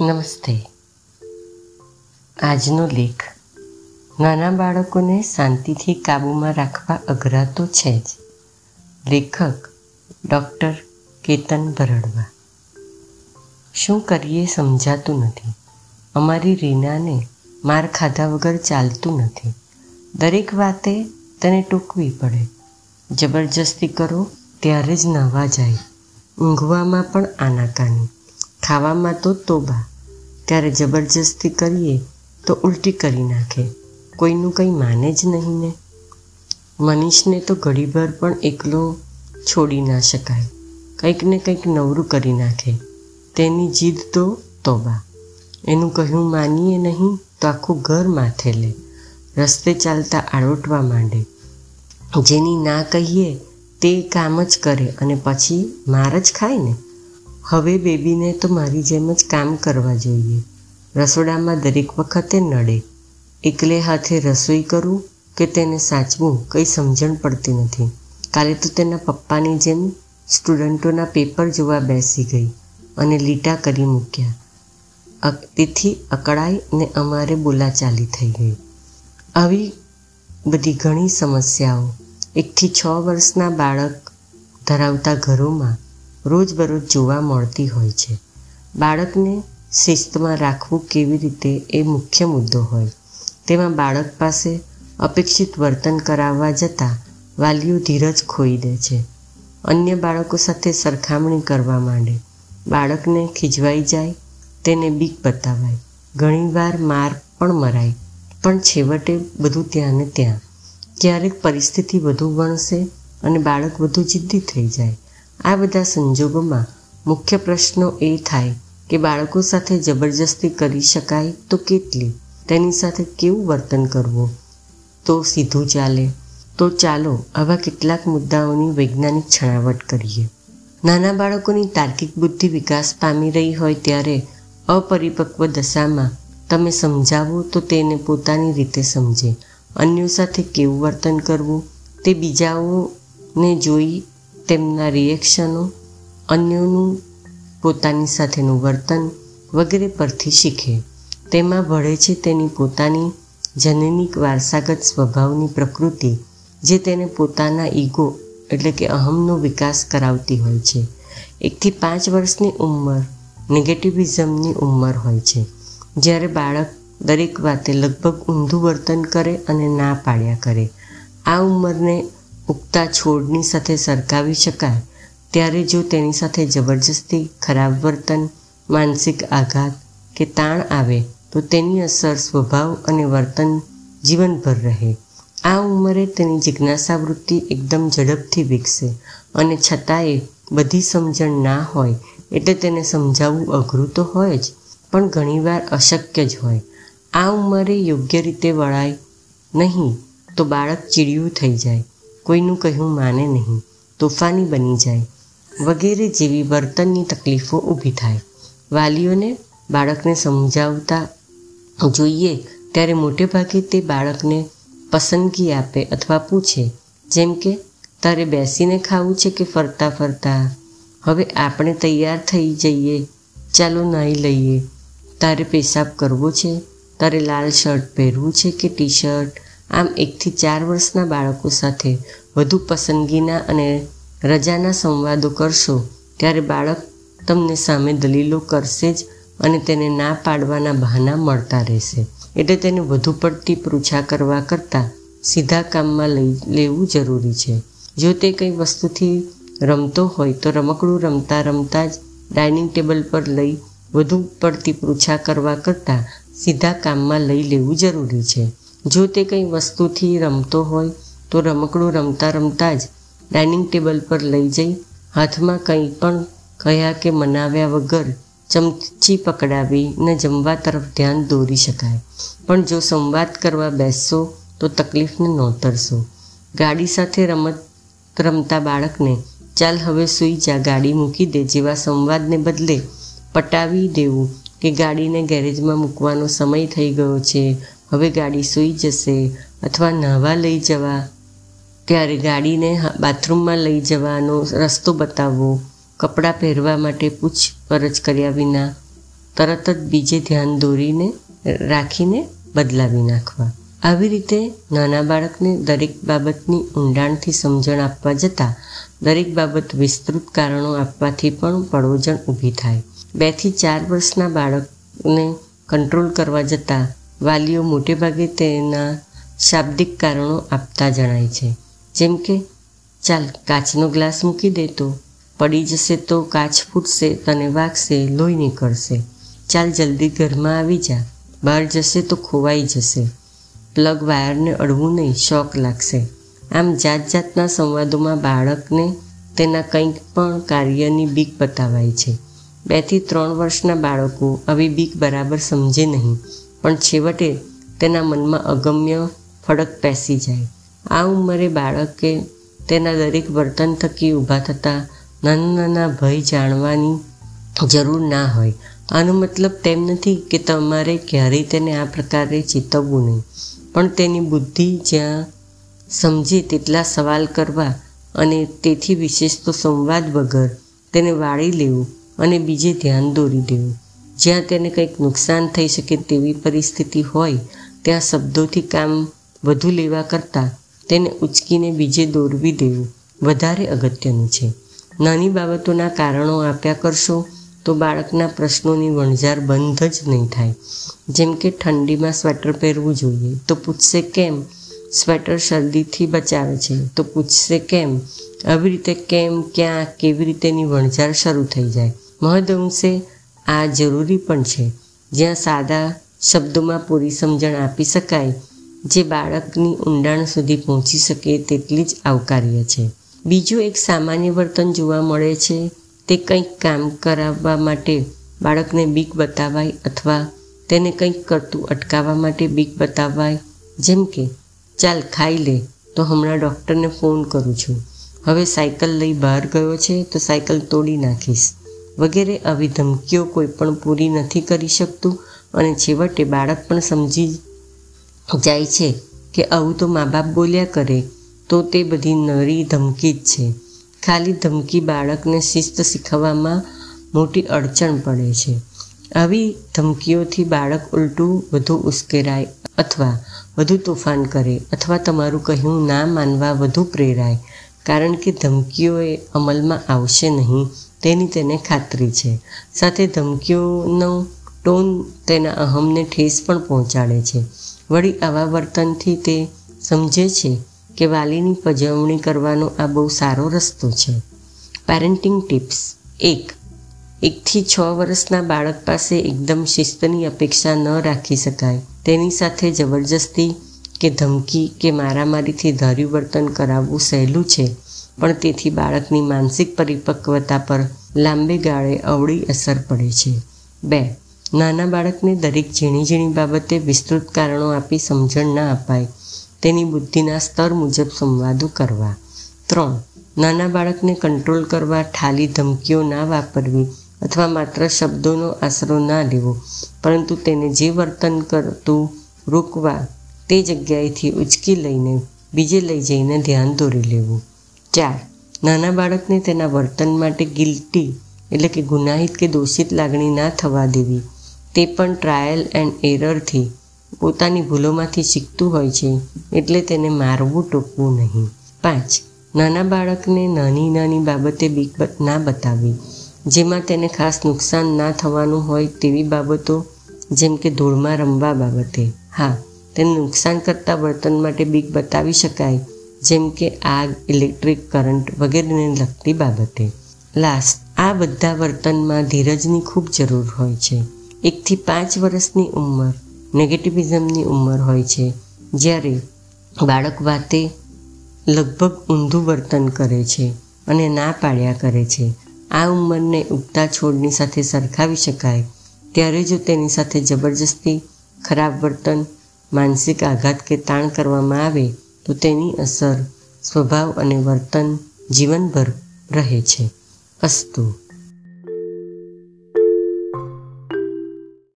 નમસ્તે. આજનો લેખ. નાના બાળકોને શાંતિથી કાબૂમાં રાખવા અઘરા તો છે જ. લેખક ડૉક્ટર કેતન ભરડવા. શું કરીએ સમજાતું નથી. અમારી રીનાને માર ખાધા વગર ચાલતું નથી. દરેક વાતે તેને ટૂંકવી પડે. જબરજસ્તી કરો ત્યારે જ નવા જાય. ઊંઘવામાં પણ આનાકાની. ખાવામાં તો તોબા. ત્યારે જબરજસ્તી કરીએ તો ઉલટી કરી નાખે. કોઈનું કંઈ માને જ નહીં ને. મનીષને તો ઘડીભર પણ એકલો છોડી ના શકાય. કંઈક ને કંઈક નવરું કરી નાખે. તેની જીદ તો તોબા. એનું કહ્યું માનીએ નહીં તો આખું ઘર માથે લે. રસ્તે ચાલતા આળોટવા માંડે. જેની ના કહીએ તે કામ જ કરે અને પછી માર જ ખાય ને. હવે બેબીને તો મારી જેમ જ કામ કરવા જોઈએ. રસોડામાં દરેક વખતે નડે. એકલે હાથે રસોઈ કરું કે તેને સાચવું કંઈ સમજણ પડતી નથી. કાલે તો તેના પપ્પાની જેમ સ્ટુડન્ટોના પેપર જોવા બેસી ગઈ અને લીટા કરી મૂક્યા. તેથી અકળાઈ ને અમારે બોલાચાલી થઈ ગઈ. આવી બધી ઘણી સમસ્યાઓ. એકથી છ વર્ષના બાળક ધરાવતા ઘરોમાં રોજબરોજ જોવા મળતી હોય છે. બાળકને શિસ્તમાં રાખવું કેવી રીતે એ મુખ્ય મુદ્દો હોય. તેમાં બાળક પાસે અપેક્ષિત વર્તન કરાવવા જતાં વાલીઓ ધીરજ ખોઈ દે છે. અન્ય બાળકો સાથે સરખામણી કરવા માંડે. બાળકને ખીજવાઈ જાય, તેને બીક બતાવાય. ઘણીવાર માર પણ મરાય. પણ છેવટે બધું ત્યાં ને ત્યાં. ક્યારેક પરિસ્થિતિ વધુ વણશે અને બાળક વધુ જિદ્દી થઈ જાય. આ બધા સંજોગોમાં મુખ્ય પ્રશ્નો એ થાય કે બાળકો સાથે જબરજસ્તી કરી શકાય તો કેટલી? તેની સાથે કેવું વર્તન કરવું? તો સીધું ચાલે. તો ચાલો આવા કેટલાક મુદ્દાઓની વૈજ્ઞાનિક છણાવટ કરીએ. નાના બાળકોની તાર્કિક બુદ્ધિ વિકાસ પામી રહી હોય ત્યારે અપરિપક્વ દશામાં તમે સમજાવો તો તેને પોતાની રીતે સમજે. અન્યો સાથે કેવું વર્તન કરવું? તે બીજાઓને જોઈ તેમના રિએક્શનો અન્યોનું પોતાની સાથેનું વર્તન વગેરે પરથી શીખે. તેમાં ભળે છે તેની પોતાની જનનિક વારસાગત સ્વભાવની પ્રકૃતિ, જે તેને પોતાના ઈગો એટલે કે અહમનો વિકાસ કરાવતી હોય છે. એકથી પાંચ વર્ષની ઉંમર નેગેટિવિઝમની ઉંમર હોય છે. જ્યારે બાળક દરેક વાતે લગભગ ઊંધું વર્તન કરે અને ના પાડ્યા કરે. આ ઉંમરને ઉગતા છોડની સાથે સરખાવી શકાય, ત્યારે જો તેની સાથે જબરજસ્તી, ખરાબ વર્તન, માનસિક આઘાત કે તાણ આવે, તો તેની અસર સ્વભાવ અને વર્તન જીવનભર રહે. આ ઉંમરે તેની જિજ્ઞાસા વૃત્તિ એકદમ ઝડપથી વિકસે અને છતાંય બધી સમજણ ના હોય એટલે તેને સમજાવવું અઘરું તો હોય જ, પણ ઘણીવાર અશક્ય જ હોય. આ ઉંમરે યોગ્ય રીતે વળાય નહીં તો બાળક ચીડિયું થઈ જાય. કોઈનું કહ્યું માને નહીં. તોફાની બની જાય. વગેરે જેવી વર્તનની તકલીફો ઊભી થાય. વાલીઓને બાળકને સમજાવતા જોઈએ ત્યારે મોટે ભાગે તે બાળકને પસંદગી આપે અથવા પૂછે, જેમ કે, તારે બેસીને ખાવું છે કે ફરતા ફરતા? હવે આપણે તૈયાર થઈ જઈએ. ચાલો નાહી લઈએ. તારે પેશાબ કરવો છે? તારે લાલ શર્ટ પહેરવું છે કે ટી શર્ટ આમ એકથી ચાર વર્ષના બાળકો સાથે વધુ પસંદગીના અને રજાના સંવાદો કરશો, ત્યારે બાળક તમને સામે દલીલો કરશે જ અને તેને ના પાડવાના બહાના મળતા રહેશે. એટલે તેને વધુ પડતી પૃછા કરવા કરતાં સીધા કામમાં લઈ લેવું જરૂરી છે. જો તે કંઈ વસ્તુથી રમતો હોય તો રમકડું રમતા રમતા જ ડાઇનિંગ ટેબલ પર લઈ વધુ પડતી પૃછા કરવા કરતાં સીધા કામમાં લઈ લેવું જરૂરી છે. જો તે કંઈ વસ્તુથી રમતો હોય, તો રમકડું રમતા રમતા જ ડાઇનિંગ ટેબલ પર લઈ જઈ, હાથમાં કંઈ પણ કહ્યા કે મનાવ્યા વગર ચમચી પકડાવીને જમવા તરફ ધ્યાન દોરી શકાય. પણ જો સંવાદ કરવા બેસશો, તો તકલીફને નોતરશો. ગાડી સાથે રમત રમતા બાળકને ચાલ હવે સૂઈ જા, ગાડી મૂકી દે. જેવા સંવાદને બદલે પટાવી દેવું કે ગાડીને ગેરેજમાં મૂકવાનો સમય થઈ ગયો છે હવે ગાડી સૂઈ જશે અથવા નહાવા લઈ જવા? ત્યારે ગાડીને બાથરૂમમાં લઈ જવાનો રસ્તો બતાવવો કપડાં પહેરવા માટે પૂછપરછ કર્યા વિના તરત જ બીજે ધ્યાન દોરીને, રાખીને બદલાવી નાખવા. આવી રીતે નાના બાળકને દરેક બાબતની ઊંડાણથી સમજણ આપવા જતાં દરેક બાબત વિસ્તૃત કારણો આપવાથી પણ પડોજણ ઊભી થાય. બેથી ચાર વર્ષના બાળકને કંટ્રોલ કરવા જતાં વાલીઓ મોટેભાગે તેના શાબ્દિક કારણો આપતા જણાય છે. જેમ કે, ચાલ કાચનો ગ્લાસ મૂકી દે તો પડી જશે તો કાચ ફૂટશે તને વાગશે, લોહી નીકળશે. ચાલ જલ્દી ઘરમાં આવી જા. બહાર જશે તો ખોવાઈ જશે. પ્લગ વાયરને અડવું નહીં શોક લાગશે. આમ જાત જાતના સંવાદોમાં બાળકને તેના કંઈક પણ કાર્યની બીક બતાવાય છે. બેથી ત્રણ વર્ષના બાળકો આવી બીક બરાબર સમજે નહીં. પણ છેવટે તેના મનમાં અગમ્ય ફડક પેસી જાય. આ ઉંમરે બાળકે તેના દરેક વર્તન થકી ઊભા થતા નાના નાના ભય જાણવાની જરૂર ના હોય. આનો મતલબ તેમ નથી કે તમારે ક્યારેય તેને આ પ્રકારે ચેતવવું નહીં, પણ તેની બુદ્ધિ જ્યાં સમજે તેટલા સવાલ કરવા અને તેથી વિશેષ તો સંવાદ વગર તેને વાળી લેવું અને બીજે ધ્યાન દોરી દેવું. જ્યાં તેને કંઈક નુકસાન થઈ શકે તેવી પરિસ્થિતિ હોય, ત્યાં શબ્દોથી કામ વધુ લેવા કરતાં તેને ઉચકીને બીજે દોરવી દેવું વધારે અગત્યનું છે. નાની બાબતોના કારણો આપ્યા કરશો તો બાળકના પ્રશ્નોની વણઝાર બંધ જ નહીં થાય. જેમ કે ઠંડીમાં સ્વેટર પહેરવું જોઈએ તો પૂછશે કેમ? સ્વેટર શરદીથી બચાવે છે તો પૂછશે કેમ? આવી રીતે કેમ, ક્યાં, કેવી રીતેની વણઝાર શરૂ થઈ જાય? મહદઅંશે આ જરૂરી પણ છે. જ્યાં સાદા શબ્દોમાં પૂરી સમજણ આપી શકાય, જે બાળકની ઊંડાણ સુધી પહોંચી શકે તેટલી જ આવકાર્ય છે. બીજું એક સામાન્ય વર્તન જોવા મળે છે, તે કંઈક કામ કરાવવા માટે બાળકને બીક બતાવાય અથવા તેને કંઈક કરતું અટકાવવા માટે બીક બતાવાય. જેમ કે, ચાલ, ખાઈ લે. તો હમણાં ડૉક્ટરને ફોન કરું છું. હવે સાયકલ લઈ બહાર ગયો છે, તો સાયકલ તોડી નાખીશ. વગેરે આવી ધમકીઓ કોઈ પણ પૂરી નથી કરી શકતું અને છેવટે બાળક પણ સમજી જાય છે કે આવું તો મા બાપ બોલ્યા કરે, તો તે બધી નરી ધમકી જ છે. ખાલી ધમકી બાળકને શિસ્ત શીખવવામાં મોટી અડચણ પડે છે. આવી ધમકીઓથી બાળક ઉલટું વધુ ઉશ્કેરાય અથવા વધુ તોફાન કરે અથવા તમારું કહ્યું ના માનવા વધુ પ્રેરાય, કારણ કે ધમકીઓ એ અમલમાં આવશે નહીં. તેની તેને ખાતરી છે. સાથે ધમકીઓનો ટોન તેના અહમને ઠેસ પણ પહોંચાડે છે. વળી આવા વર્તનથી તે સમજે છે કે વાલીની પજવણી કરવાનો આ બહુ સારો રસ્તો છે. પેરેન્ટિંગ ટિપ્સ એક, એકથી છ વર્ષના બાળક પાસે એકદમ શિસ્તની અપેક્ષા ન રાખી શકાય. તેની સાથે જબરજસ્તી કે ધમકી કે મારામારીથી ધાર્યું વર્તન કરાવવું સહેલું છે. પણ તેથી બાળકની માનસિક પરિપક્વતા પર લાંબે ગાળે અવળી અસર પડે છે. બે, નાના બાળકને દરેક ઝીણી ઝીણી બાબતે વિસ્તૃત કારણો આપી સમજણ ના અપાય. તેની બુદ્ધિના સ્તર મુજબ સંવાદો કરવા. ત્રણ, નાના બાળકને કંટ્રોલ કરવા ઠાલી ધમકીઓ ના વાપરવી અથવા માત્ર શબ્દોનો આશરો ના લેવો, પરંતુ તેને જે વર્તન કરતું રોકવા તે જગ્યાએથી ઉચકી લઈને બીજે લઈ જઈને ધ્યાન દોરી લેવું. ચાર નાના બાળકને તેના વર્તન માટે ગિલ્ટી એટલે કે ગુનાહિત કે દોષિત લાગણી ના થવા દેવી. તે પણ ટ્રાયલ એન્ડ એરરથી પોતાની ભૂલોમાંથી શીખતું હોય છે, એટલે તેને મારવું ટોકવું નહીં. પાંચ. નાના બાળકને નાની નાની બાબતે બીક ના બતાવવી જેમાં તેને ખાસ નુકસાન ના થવાનું હોય તેવી બાબતો, જેમ કે ધૂળમાં રમવા બાબતે. હા, તેને નુકસાન કરતા વર્તન માટે બીક બતાવી શકાય. જેમ કે આગ, ઇલેક્ટ્રિક કરંટ વગેરેને લગતી બાબતે. લાસ્ટ, આ બધા વર્તનમાં ધીરજની ખૂબ જરૂર હોય છે. એકથી પાંચ વર્ષની ઉંમર, નેગેટિવિઝમની ઉંમર હોય છે, જ્યારે બાળક વાતે લગભગ ઊંધું વર્તન કરે છે અને ના પાડ્યા કરે છે. આ ઉંમરને ઉગતા છોડની સાથે સરખાવી શકાય, ત્યારે જો તેની સાથે જબરજસ્તી, ખરાબ વર્તન, માનસિક આઘાત કે તાણ કરવામાં આવે તો તેની અસર સ્વભાવ અને વર્તન જીવનભર રહે છે. અસ્તુ.